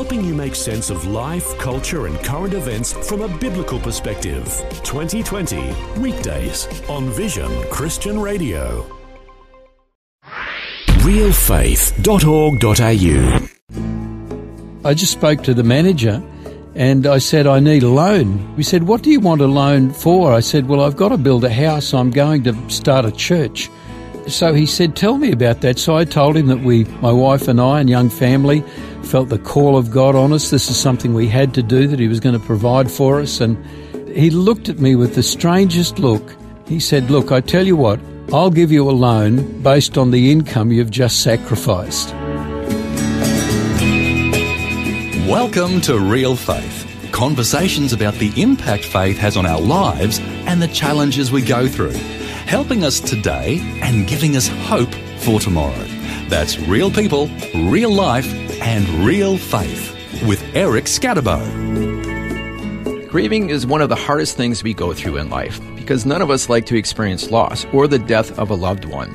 helping you make sense of life, culture, and current events from a biblical perspective. 2020, weekdays on Vision Christian Radio. realfaith.org.au. I just spoke to the manager and I said, I need a loan. We said, What do you want a loan for? I said, Well, I've got to build a house. I'm going to start a church. So he said, Tell me about that. So I told him that we, my wife and I, and young family, felt the call of God on us. This is something we had to do, that He was going to provide for us. And he looked at me with the strangest look. He said, Look, I tell you what, I'll give you a loan based on the income you've just sacrificed. Welcome to Real Faith conversations about the impact faith has on our lives and the challenges we go through, helping us today and giving us hope for tomorrow. That's real people, real life, and real faith with Eric Skattebo. Grieving is one of the hardest things we go through in life because none of us like to experience loss or the death of a loved one.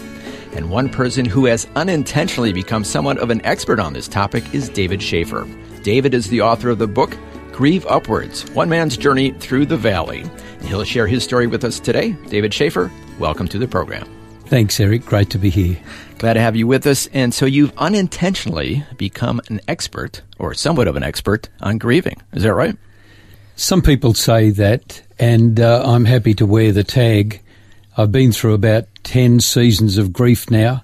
And one person who has unintentionally become somewhat of an expert on this topic is David Schaefer. David is the author of the book Grieve Upwards One Man's Journey Through the Valley. And he'll share his story with us today. David Schaefer, welcome to the program. Thanks, Eric. Great to be here. Glad to have you with us. And so you've unintentionally become an expert, or somewhat of an expert, on grieving. Is that right? Some people say that, and uh, I'm happy to wear the tag. I've been through about 10 seasons of grief now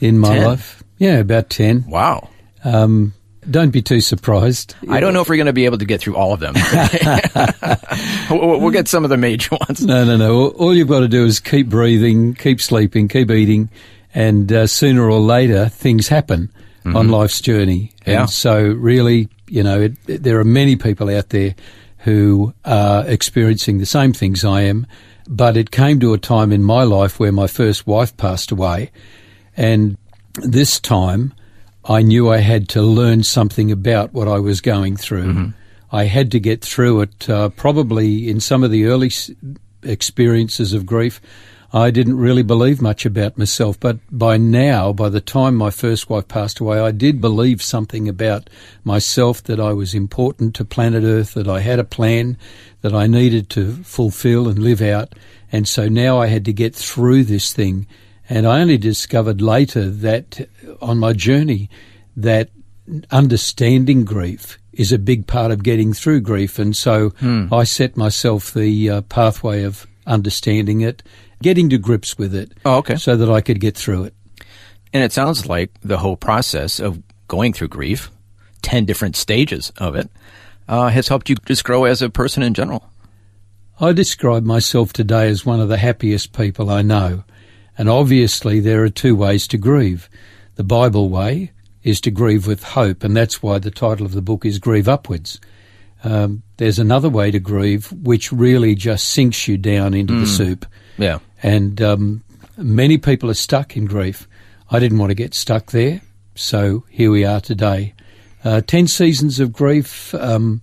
in my 10? life. Yeah, about 10. Wow. Um, don't be too surprised. I don't know if we're going to be able to get through all of them. we'll, get some of the major ones. No, no, no. All, you've got to do is keep breathing, keep sleeping, keep eating, and uh, sooner or later things happen on life's journey. Yeah. And so, really, you know, it, it- there are many people out there who are experiencing the same things I am. But it came to a time in my life where my first wife passed away, and this time I knew I had to learn something about what I was going through. I had to get through it. Uh, probably in some of the early s- experiences of grief, I didn't really believe much about myself. But by now, by the time my first wife passed away, I did believe something about myself that I was important to planet Earth, that I had a plan that I needed to fulfill and live out. And so now I had to get through this thing. And I only discovered later that on my journey that understanding grief is a big part of getting through grief. And so I set myself the uh, pathway of understanding it, getting to grips with it. Oh, okay. So that I could get through it. And it sounds like the whole process of going through grief, 10 different stages of it, uh, has helped you just grow as a person in general. I describe myself today as one of the happiest people I know. And obviously, there are two ways to grieve. The Bible way is to grieve with hope, and that's why the title of the book is Grieve Upwards. Um, there's another way to grieve, which really just sinks you down into the soup. Yeah. And um, many people are stuck in grief. I didn't want to get stuck there, so here we are today. Uh, Ten seasons of grief. Um,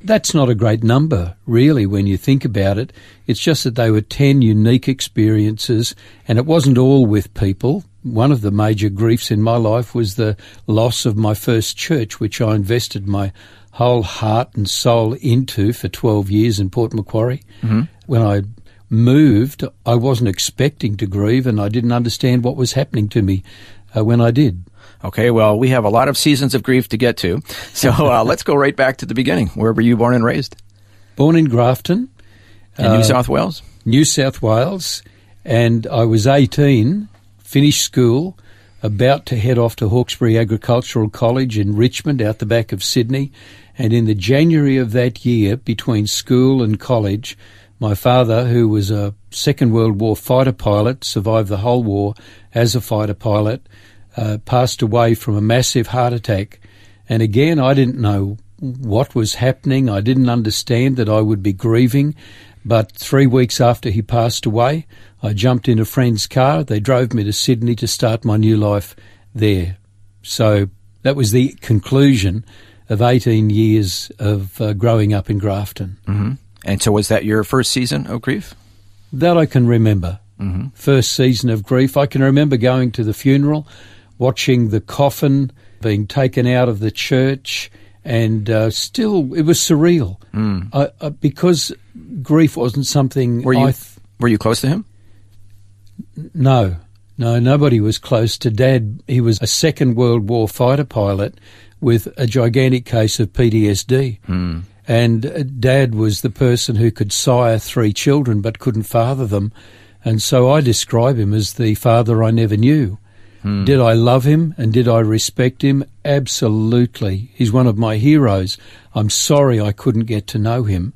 that's not a great number, really, when you think about it. It's just that they were 10 unique experiences, and it wasn't all with people. One of the major griefs in my life was the loss of my first church, which I invested my whole heart and soul into for 12 years in Port Macquarie. When I moved, I wasn't expecting to grieve, and I didn't understand what was happening to me uh, when I did. Okay, well, we have a lot of seasons of grief to get to. So uh, let's go right back to the beginning. Where were you born and raised? Born in Grafton, In New South Wales? New South Wales, and I was 18, finished school, about to head off to Hawkesbury Agricultural College in Richmond, out the back of Sydney. And in the January of that year, between school and college, my father, who was a Second World War fighter pilot, survived the whole war as a fighter pilot, uh, passed away from a massive heart attack. And again, I didn't know what was happening. I didn't understand that I would be grieving. But three weeks after he passed away, I jumped in a friend's car. They drove me to Sydney to start my new life there. So that was the conclusion of 18 years of uh, growing up in Grafton. And so was that your first season of grief? That I can remember. Mm-hmm. First season of grief. I can remember going to the funeral, watching the coffin being taken out of the church, and uh, still it was surreal I, I, because grief wasn't something Were you I. Th- were you close to him? no, no, nobody was close to Dad. He was a Second World War fighter pilot with a gigantic case of PTSD. And uh, Dad was the person who could sire three children but couldn't father them. And so I describe him as the father I never knew. Did I love him and did I respect him? Absolutely. He's one of my heroes. I'm sorry I couldn't get to know him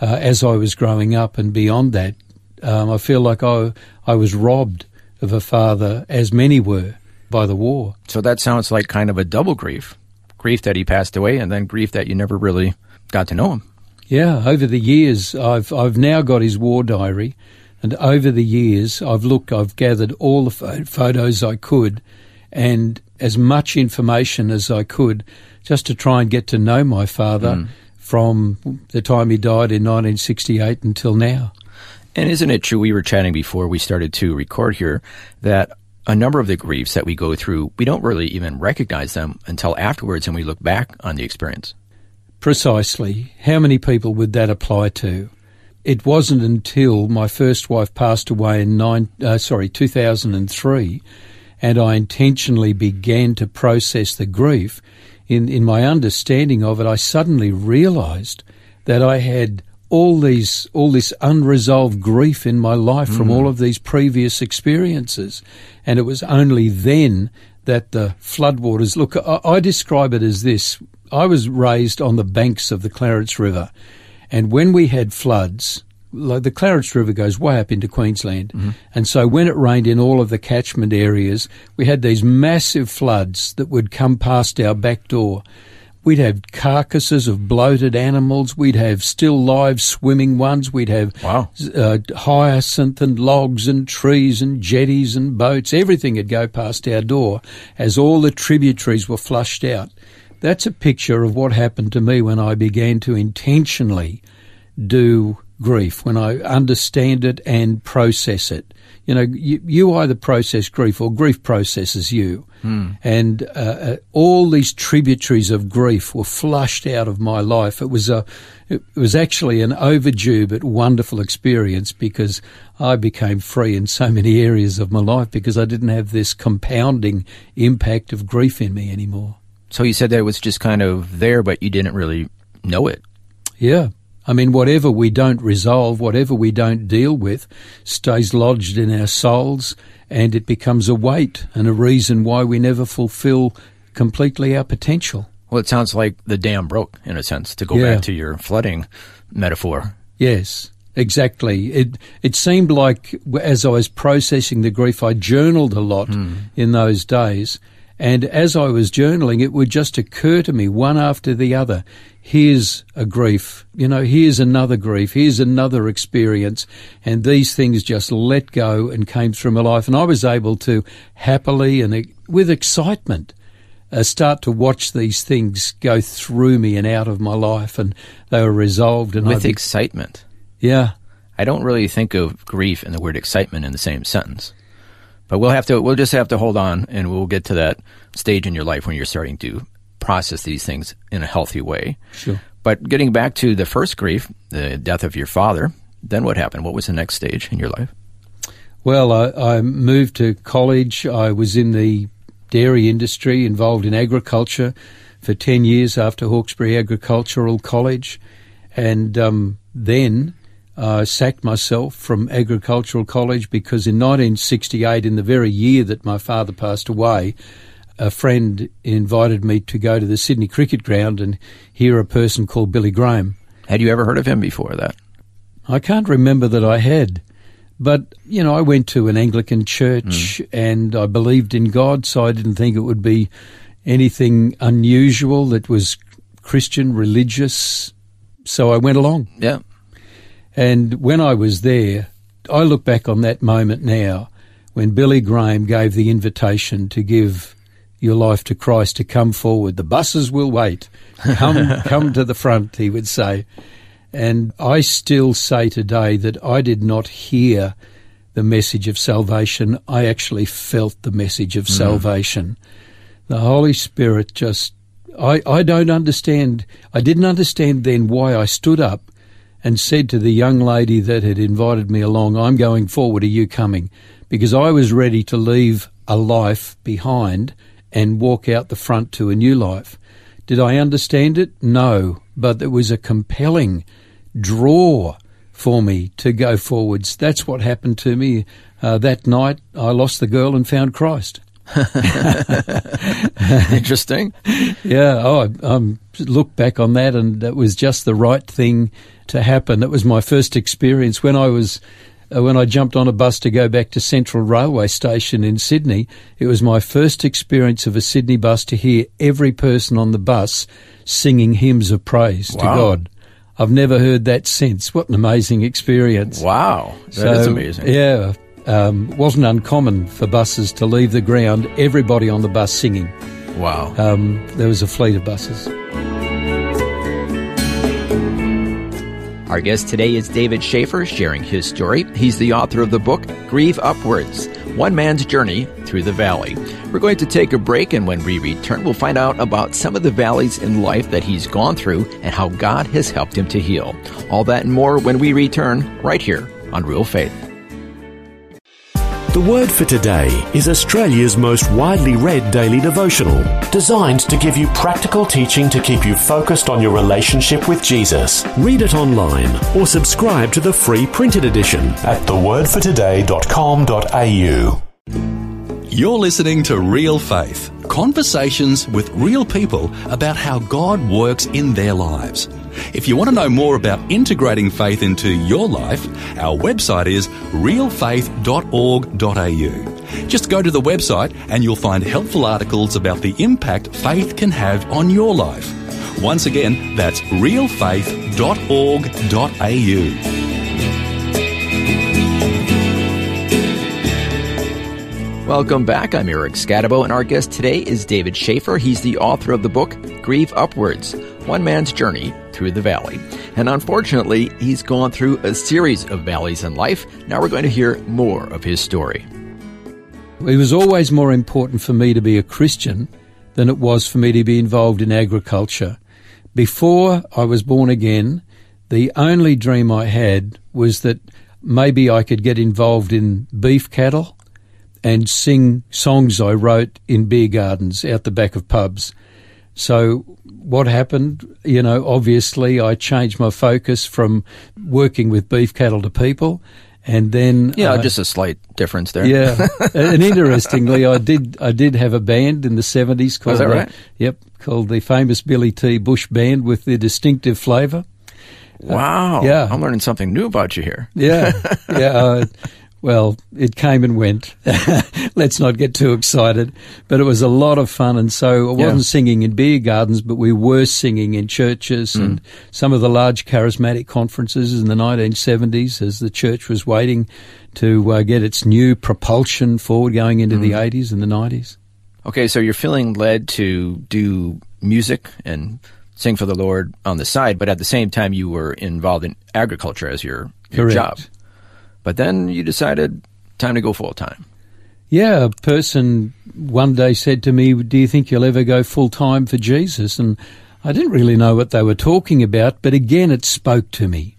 uh, as I was growing up and beyond that. Um, I feel like I, I was robbed of a father, as many were, by the war. So that sounds like kind of a double grief. Grief that he passed away and then grief that you never really got to know him. Yeah, over the years, I've I've now got his war diary, and over the years, I've looked, I've gathered all the pho- photos I could, and as much information as I could, just to try and get to know my father hmm. from the time he died in 1968 until now. And isn't it true? We were chatting before we started to record here that a number of the griefs that we go through, we don't really even recognize them until afterwards and we look back on the experience. Precisely. How many people would that apply to? It wasn't until my first wife passed away in nine, uh, sorry, 2003, and I intentionally began to process the grief. In in my understanding of it, I suddenly realised that I had all these all this unresolved grief in my life from all of these previous experiences, and it was only then that the floodwaters. Look, I, I describe it as this: I was raised on the banks of the Clarence River, and when we had floods, like the Clarence River goes way up into Queensland, and so when it rained in all of the catchment areas, we had these massive floods that would come past our back door. We'd have carcasses of bloated animals. We'd have still live swimming ones. We'd have Wow. uh, hyacinth and logs and trees and jetties and boats. Everything would go past our door as all the tributaries were flushed out. That's a picture of what happened to me when I began to intentionally do grief, when I understand it and process it. You know, you, you either process grief or grief processes you. And uh, uh, all these tributaries of grief were flushed out of my life. It was a, it was actually an overdue but wonderful experience because I became free in so many areas of my life because I didn't have this compounding impact of grief in me anymore. So you said that it was just kind of there, but you didn't really know it. Yeah. I mean, whatever we don't resolve, whatever we don't deal with, stays lodged in our souls and it becomes a weight and a reason why we never fulfill completely our potential. Well, it sounds like the dam broke, in a sense, to go Yeah. back to your flooding metaphor. Yes, exactly. It it seemed like as I was processing the grief, I journaled a lot hmm. in those days, and as I was journaling, it would just occur to me one after the other. Here's a grief, you know. Here's another grief. Here's another experience, and these things just let go and came through my life, and I was able to happily and with excitement uh, start to watch these things go through me and out of my life, and they were resolved. And With be- excitement. yeah, I don't really think of grief and the word excitement in the same sentence. But we'll have to we'll just have to hold on and we'll get to that stage in your life when you're starting to process these things in a healthy way. sure. But getting back to the first grief, the death of your father, then what happened? What was the next stage in your life? Well, I, I moved to college. I was in the dairy industry, involved in agriculture for 10 years after Hawkesbury Agricultural College. And um, then I sacked myself from agricultural college because in 1968, in the very year that my father passed away, a friend invited me to go to the Sydney Cricket Ground and hear a person called Billy Graham. Had you ever heard of him before that? I can't remember that I had. But, you know, I went to an Anglican church hmm. and I believed in God, so I didn't think it would be anything unusual that was Christian, religious. So I went along. Yeah. And when I was there, I look back on that moment now when Billy Graham gave the invitation to give your life to Christ to come forward. The buses will wait. Come, come to the front, he would say. And I still say today that I did not hear the message of salvation. I actually felt the message of mm. salvation. The Holy Spirit just I, I don't understand. I didn't understand then why I stood up and said to the young lady that had invited me along, I'm going forward, are you coming? Because I was ready to leave a life behind and walk out the front to a new life. Did I understand it? No, but it was a compelling draw for me to go forwards. That's what happened to me uh, that night. I lost the girl and found Christ. Interesting. Yeah. Oh, I um, look back on that, and that was just the right thing to happen. That was my first experience when I was. Uh, when I jumped on a bus to go back to Central Railway Station in Sydney, it was my first experience of a Sydney bus to hear every person on the bus singing hymns of praise Wow. to God. I've never heard that since. What an amazing experience. Wow, that is amazing. Yeah, um, wasn't uncommon for buses to leave the ground, everybody on the bus singing. Wow. Um, there was a fleet of buses. Our guest today is David Schaefer, sharing his story. He's the author of the book Grieve Upwards One Man's Journey Through the Valley. We're going to take a break, and when we return, we'll find out about some of the valleys in life that he's gone through and how God has helped him to heal. All that and more when we return, right here on Real Faith. The word for today is Australia's most widely read daily devotional, designed to give you practical teaching to keep you focused on your relationship with Jesus. Read it online or subscribe to the free printed edition at thewordfortoday.com.au. You're listening to Real Faith conversations with real people about how God works in their lives. If you want to know more about integrating faith into your life, our website is realfaith.org.au. Just go to the website and you'll find helpful articles about the impact faith can have on your life. Once again, that's realfaith.org.au. Welcome back. I'm Eric Skattebo, and our guest today is David Schaefer. He's the author of the book Grieve Upwards One Man's Journey Through the Valley. And unfortunately, he's gone through a series of valleys in life. Now we're going to hear more of his story. It was always more important for me to be a Christian than it was for me to be involved in agriculture. Before I was born again, the only dream I had was that maybe I could get involved in beef cattle and sing songs I wrote in beer gardens out the back of pubs. So what happened? You know, obviously I changed my focus from working with beef cattle to people. And then Yeah, uh, just a slight difference there. yeah, and interestingly, I did I did have a band in the seventies called that the- right? yep called the famous Billy T Bush Band with the distinctive flavour. Wow. Yeah. I'm learning something new about you here. Yeah, yeah. Uh, well, it came and went. Let's not get too excited, but it was a lot of fun. And so I wasn't singing in beer gardens, but we were singing in churches and Mm. some of the large charismatic conferences in the 1970s as the church was waiting to uh, get its new propulsion forward going into the Mm. 80s and the 90s. Okay, so you're feeling led to do music and sing for the Lord on the side, but at the same time you were involved in agriculture as your, your Correct. job. But then you decided time to go full time. Yeah, a person one day said to me, Do you think you'll ever go full time for Jesus? And I didn't really know what they were talking about, but again, it spoke to me.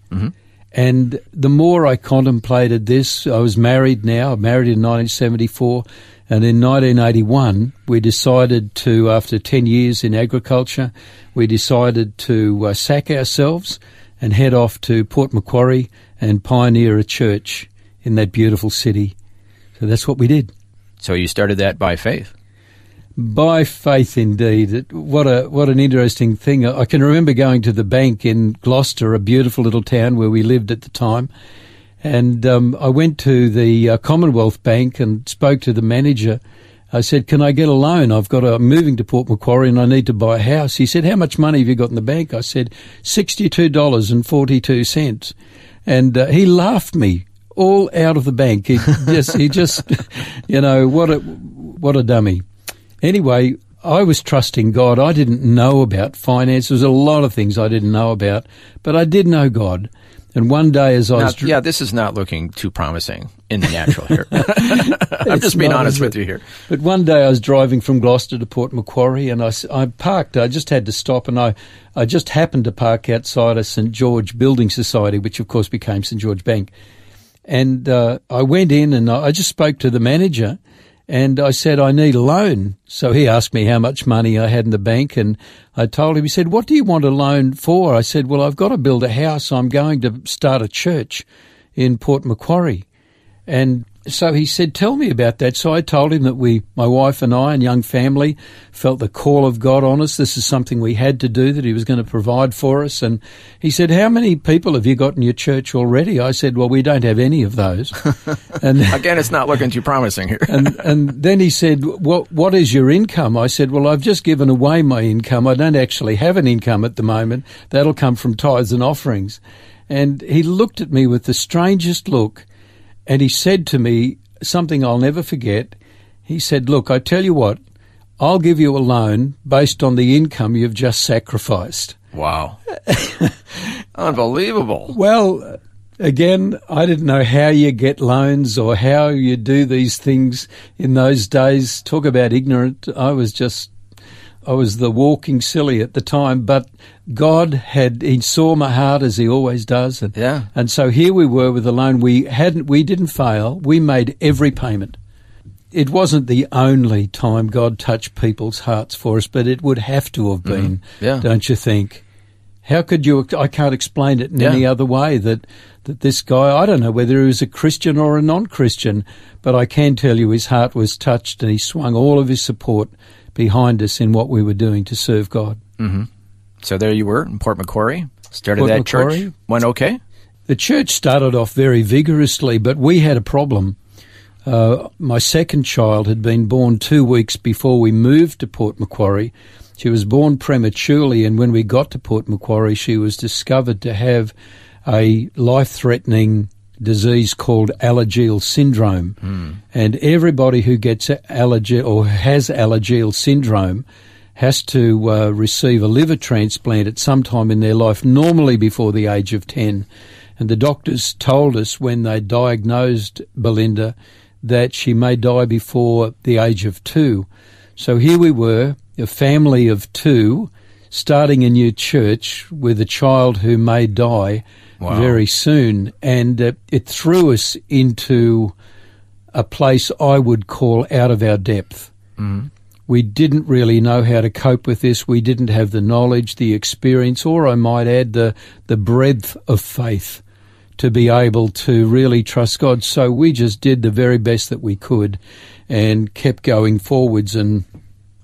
And the more I contemplated this, I was married now, I married in 1974, and in 1981, we decided to, after 10 years in agriculture, we decided to uh, sack ourselves and head off to Port Macquarie and pioneer a church in that beautiful city. So that's what we did. So you started that by faith. By faith, indeed. What a what an interesting thing. I can remember going to the bank in Gloucester, a beautiful little town where we lived at the time, and um, I went to the uh, Commonwealth Bank and spoke to the manager. I said, "Can I get a loan? I've got a I'm moving to Port Macquarie and I need to buy a house." He said, "How much money have you got in the bank?" I said, sixty-two dollars and forty-two cents," and uh, he laughed me all out of the bank. He just, he just, you know, what a what a dummy. Anyway, I was trusting God. I didn't know about finance. There was a lot of things I didn't know about, but I did know God. And one day, as I was, now, yeah, this is not looking too promising in the natural here. I'm just being honest with you here. But one day I was driving from Gloucester to Port Macquarie, and I, I parked. I just had to stop, and I, I just happened to park outside a St George Building Society, which of course became St George Bank. And uh, I went in, and I just spoke to the manager, and I said, I need a loan. So he asked me how much money I had in the bank and I told him, he said, what do you want a loan for? I said, well, I've got to build a house. I'm going to start a church in Port Macquarie. And so he said, Tell me about that. So I told him that we, my wife and I and young family, felt the call of God on us. This is something we had to do, that he was going to provide for us. And he said, How many people have you got in your church already? I said, Well, we don't have any of those. and again, it's not looking too promising here. and, and then he said, well, What is your income? I said, Well, I've just given away my income. I don't actually have an income at the moment. That'll come from tithes and offerings. And he looked at me with the strangest look and he said to me something I'll never forget. He said, Look, I tell you what, I'll give you a loan based on the income you've just sacrificed. Wow. Unbelievable. Well, again, I didn't know how you get loans or how you do these things in those days. Talk about ignorant. I was just I was the walking silly at the time, but God had He saw my heart as He always does, and yeah. and so here we were with a loan. We hadn't, we didn't fail. We made every payment. It wasn't the only time God touched people's hearts for us, but it would have to have mm-hmm. been, mm-hmm. yeah. don't you think? How could you? I can't explain it in yeah. any other way. That that this guy, I don't know whether he was a Christian or a non-Christian, but I can tell you his heart was touched, and he swung all of his support behind us in what we were doing to serve God. Mm-hmm. So there you were in Port Macquarie. Started Port that Macquarie. church. Went okay. The church started off very vigorously, but we had a problem. Uh, my second child had been born two weeks before we moved to Port Macquarie. She was born prematurely, and when we got to Port Macquarie, she was discovered to have a life threatening disease called Alagille syndrome. Mm. And everybody who gets Alagille or has Alagille syndrome has to uh, receive a liver transplant at some time in their life, normally before the age of 10. And the doctors told us when they diagnosed Belinda that she may die before the age of two. So here we were, a family of two, starting a new church with a child who may die wow. very soon, and uh, it threw us into a place I would call out of our depth. Mm. We didn't really know how to cope with this. We didn't have the knowledge, the experience, or I might add the the breadth of faith to be able to really trust God. So we just did the very best that we could, and kept going forwards, and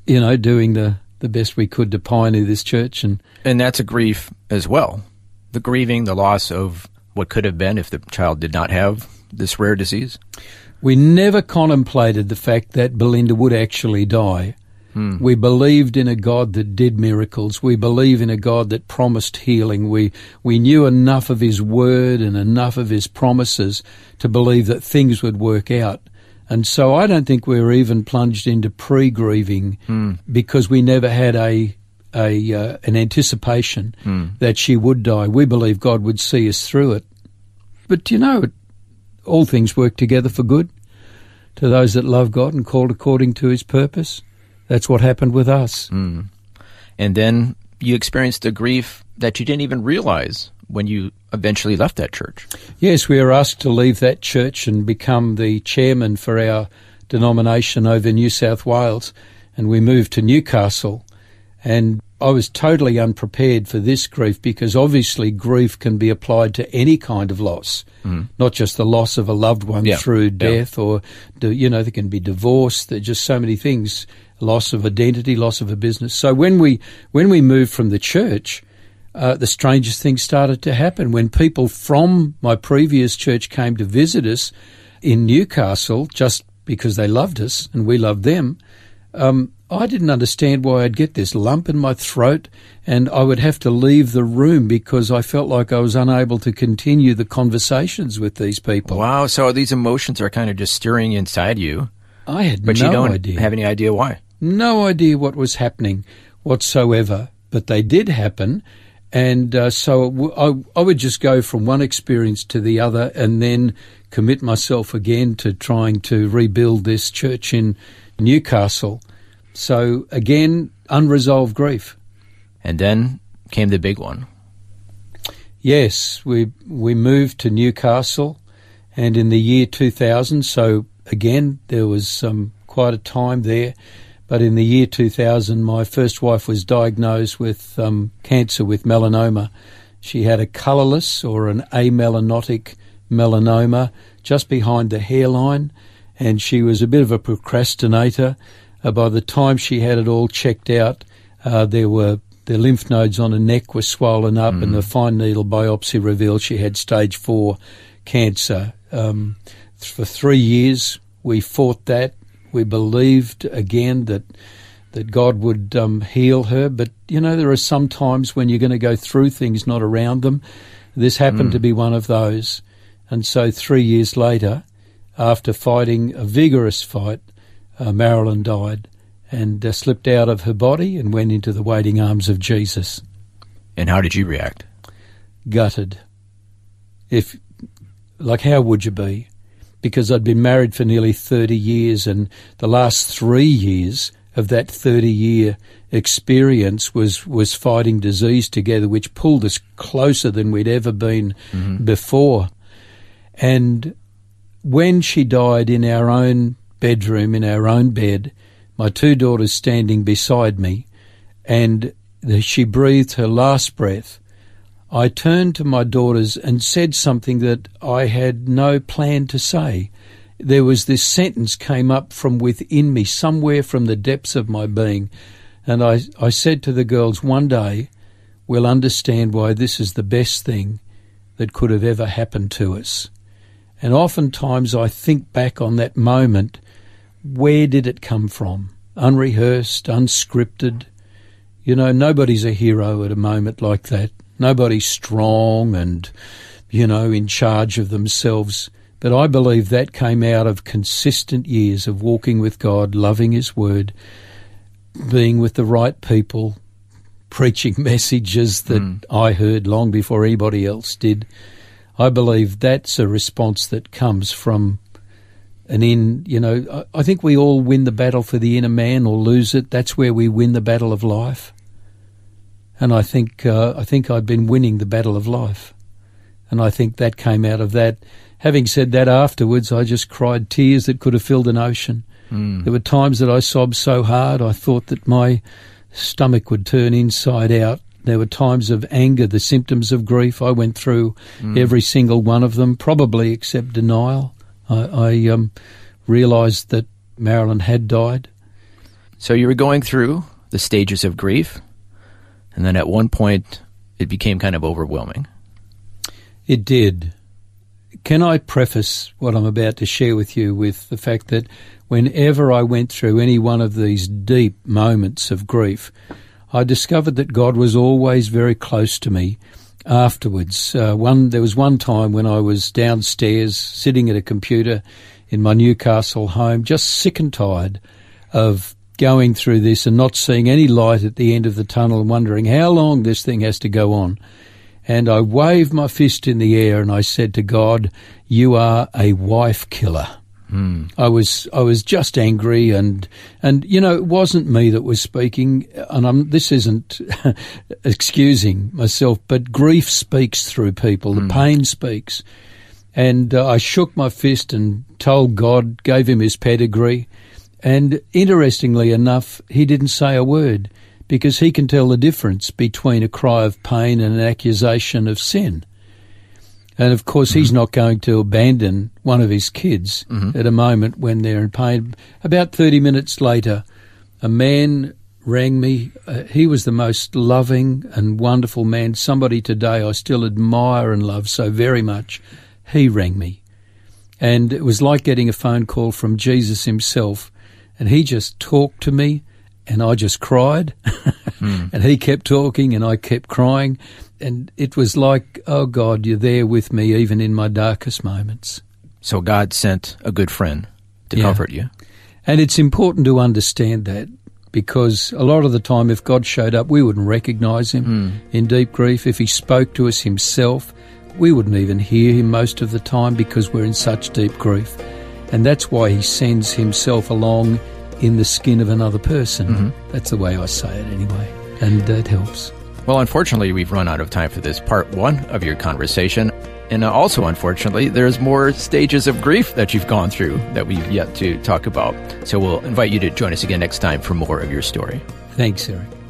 you know, doing the the best we could to pioneer this church. And and that's a grief as well the grieving, the loss of what could have been if the child did not have this rare disease? We never contemplated the fact that Belinda would actually die. Hmm. We believed in a God that did miracles. We believe in a God that promised healing. We, we knew enough of His Word and enough of His promises to believe that things would work out. And so I don't think we were even plunged into pre grieving hmm. because we never had a a uh, an anticipation mm. that she would die. We believe God would see us through it. But you know, all things work together for good to those that love God and called according to His purpose. That's what happened with us. Mm. And then you experienced a grief that you didn't even realize when you eventually left that church. Yes, we were asked to leave that church and become the chairman for our denomination over New South Wales, and we moved to Newcastle. And I was totally unprepared for this grief because obviously grief can be applied to any kind of loss, mm. not just the loss of a loved one yeah. through death yeah. or, you know, there can be divorce. There's just so many things, loss of identity, loss of a business. So when we, when we moved from the church, uh, the strangest things started to happen when people from my previous church came to visit us in Newcastle just because they loved us and we loved them. Um, I didn't understand why I'd get this lump in my throat and I would have to leave the room because I felt like I was unable to continue the conversations with these people. Wow, so these emotions are kind of just stirring inside you. I had but no you don't idea. have any idea why. No idea what was happening whatsoever, but they did happen And uh, so w- I, I would just go from one experience to the other and then commit myself again to trying to rebuild this church in Newcastle. So again, unresolved grief. And then came the big one. Yes, we we moved to Newcastle, and in the year 2000. So again, there was um, quite a time there. But in the year 2000, my first wife was diagnosed with um, cancer with melanoma. She had a colourless or an amelanotic melanoma just behind the hairline, and she was a bit of a procrastinator. Uh, by the time she had it all checked out, uh, there were the lymph nodes on her neck were swollen up, mm. and the fine needle biopsy revealed she had stage four cancer. Um, for three years, we fought that we believed again that that God would um, heal her. But you know, there are some times when you're going to go through things not around them. This happened mm. to be one of those. And so, three years later, after fighting a vigorous fight, uh, Marilyn died and uh, slipped out of her body and went into the waiting arms of Jesus. And how did you react? Gutted. If, like, how would you be? because I'd been married for nearly 30 years, and the last three years of that 30 year experience was, was fighting disease together, which pulled us closer than we'd ever been mm-hmm. before. And when she died in our own bedroom, in our own bed, my two daughters standing beside me, and she breathed her last breath, I turned to my daughters and said something that I had no plan to say. There was this sentence came up from within me, somewhere from the depths of my being, and I, I said to the girls, one day we'll understand why this is the best thing that could have ever happened to us. And oftentimes I think back on that moment, where did it come from? Unrehearsed, unscripted. You know, nobody's a hero at a moment like that. Nobody's strong and, you know, in charge of themselves. But I believe that came out of consistent years of walking with God, loving His Word, being with the right people, preaching messages that mm. I heard long before anybody else did. I believe that's a response that comes from an in, you know, I think we all win the battle for the inner man or lose it. That's where we win the battle of life and I think uh, I think I'd been winning the battle of life, and I think that came out of that. Having said that, afterwards I just cried tears that could have filled an ocean. Mm. There were times that I sobbed so hard I thought that my stomach would turn inside out. There were times of anger, the symptoms of grief. I went through mm. every single one of them, probably except denial. I, I um, realised that Marilyn had died. So you were going through the stages of grief and then at one point, it became kind of overwhelming. It did. Can I preface what I'm about to share with you with the fact that whenever I went through any one of these deep moments of grief, I discovered that God was always very close to me afterwards. Uh, one there was one time when I was downstairs sitting at a computer in my Newcastle home, just sick and tired of going through this and not seeing any light at the end of the tunnel and wondering how long this thing has to go on. And I waved my fist in the air and I said to God, You are a wife killer. Mm. I was I was just angry and and you know it wasn't me that was speaking and I'm this isn't excusing myself but grief speaks through people mm. the pain speaks and uh, I shook my fist and told God gave him his pedigree and interestingly enough, he didn't say a word because he can tell the difference between a cry of pain and an accusation of sin. And of course, mm-hmm. he's not going to abandon one of his kids mm-hmm. at a moment when they're in pain. About 30 minutes later, a man rang me. Uh, he was the most loving and wonderful man. Somebody today I still admire and love so very much. He rang me. And it was like getting a phone call from Jesus himself and he just talked to me and I just cried mm. and he kept talking and I kept crying and it was like oh god you're there with me even in my darkest moments so god sent a good friend to yeah. comfort you and it's important to understand that because a lot of the time, if God showed up, we wouldn't recognize him Hmm. in deep grief. If he spoke to us himself, we wouldn't even hear him most of the time because we're in such deep grief. And that's why he sends himself along in the skin of another person. Mm-hmm. That's the way I say it anyway. And that helps. Well, unfortunately, we've run out of time for this part one of your conversation. And also, unfortunately, there's more stages of grief that you've gone through that we've yet to talk about. So we'll invite you to join us again next time for more of your story. Thanks, Eric.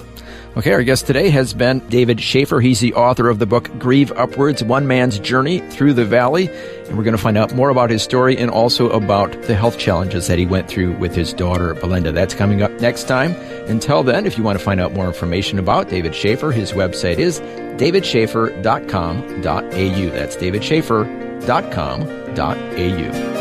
Okay, our guest today has been David Schaefer. He's the author of the book Grieve Upwards One Man's Journey Through the Valley. And we're going to find out more about his story and also about the health challenges that he went through with his daughter, Belinda. That's coming up next time. Until then, if you want to find out more information about David Schaefer, his website is davidschaefer.com.au. That's davidschaefer.com.au.